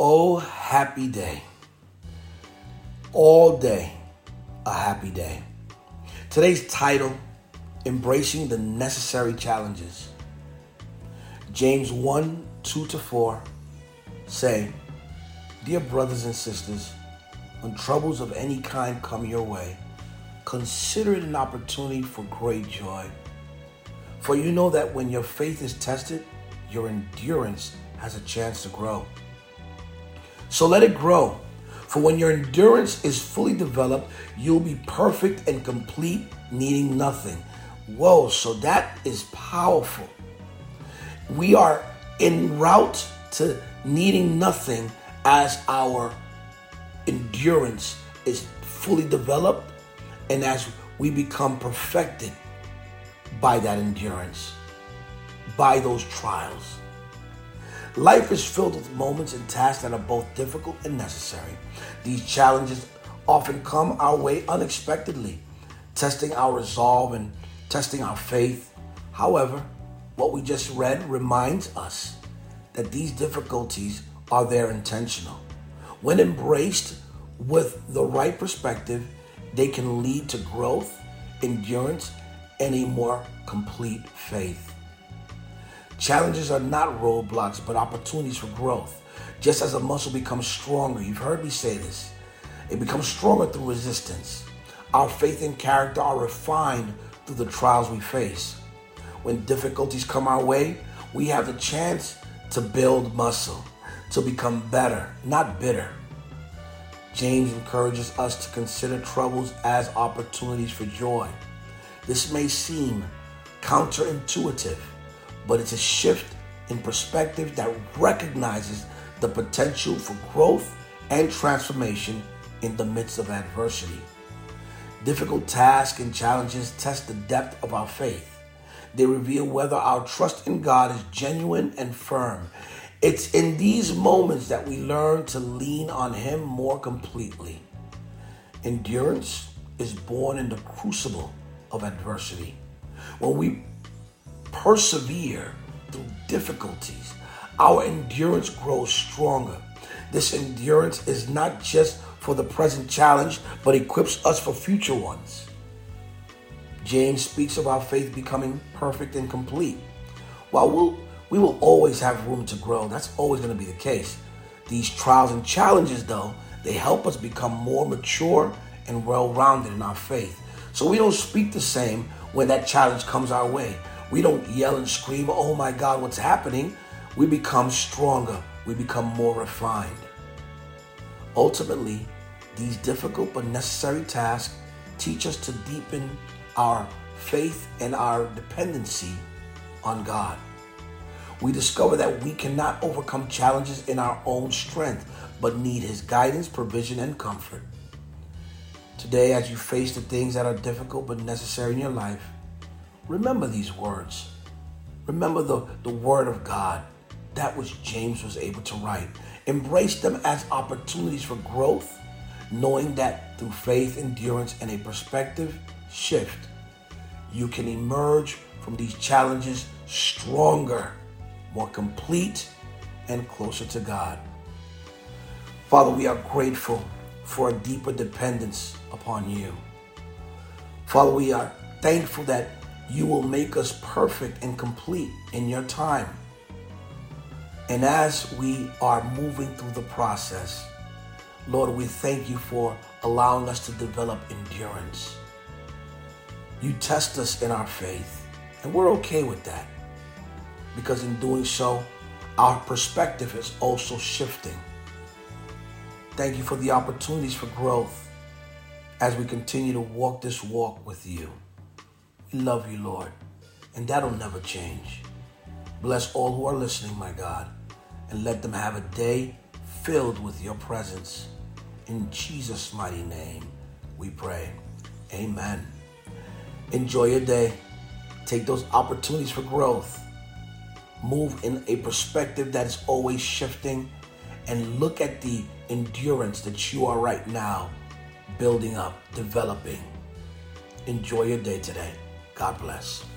Oh, happy day. All day, a happy day. Today's title Embracing the Necessary Challenges. James 1 2 to 4 say, Dear brothers and sisters, when troubles of any kind come your way, consider it an opportunity for great joy. For you know that when your faith is tested, your endurance has a chance to grow. So let it grow. For when your endurance is fully developed, you'll be perfect and complete, needing nothing. Whoa, so that is powerful. We are en route to needing nothing as our endurance is fully developed and as we become perfected by that endurance, by those trials. Life is filled with moments and tasks that are both difficult and necessary. These challenges often come our way unexpectedly, testing our resolve and testing our faith. However, what we just read reminds us that these difficulties are there intentional. When embraced with the right perspective, they can lead to growth, endurance, and a more complete faith. Challenges are not roadblocks, but opportunities for growth. Just as a muscle becomes stronger, you've heard me say this, it becomes stronger through resistance. Our faith and character are refined through the trials we face. When difficulties come our way, we have the chance to build muscle, to become better, not bitter. James encourages us to consider troubles as opportunities for joy. This may seem counterintuitive but it's a shift in perspective that recognizes the potential for growth and transformation in the midst of adversity. Difficult tasks and challenges test the depth of our faith. They reveal whether our trust in God is genuine and firm. It's in these moments that we learn to lean on Him more completely. Endurance is born in the crucible of adversity. When we persevere through difficulties, our endurance grows stronger. This endurance is not just for the present challenge, but equips us for future ones. James speaks of our faith becoming perfect and complete. While we'll, we will always have room to grow, that's always going to be the case. These trials and challenges, though, they help us become more mature and well rounded in our faith. So we don't speak the same when that challenge comes our way. We don't yell and scream, oh my God, what's happening? We become stronger. We become more refined. Ultimately, these difficult but necessary tasks teach us to deepen our faith and our dependency on God. We discover that we cannot overcome challenges in our own strength, but need His guidance, provision, and comfort. Today, as you face the things that are difficult but necessary in your life, Remember these words. Remember the, the word of God. That which James was able to write. Embrace them as opportunities for growth, knowing that through faith, endurance, and a perspective shift, you can emerge from these challenges stronger, more complete, and closer to God. Father, we are grateful for a deeper dependence upon you. Father, we are thankful that you will make us perfect and complete in your time. And as we are moving through the process, Lord, we thank you for allowing us to develop endurance. You test us in our faith, and we're okay with that because in doing so, our perspective is also shifting. Thank you for the opportunities for growth as we continue to walk this walk with you love you, Lord, and that'll never change. Bless all who are listening, my God, and let them have a day filled with your presence. In Jesus' mighty name, we pray. Amen. Enjoy your day. Take those opportunities for growth. Move in a perspective that is always shifting and look at the endurance that you are right now building up, developing. Enjoy your day today. God bless.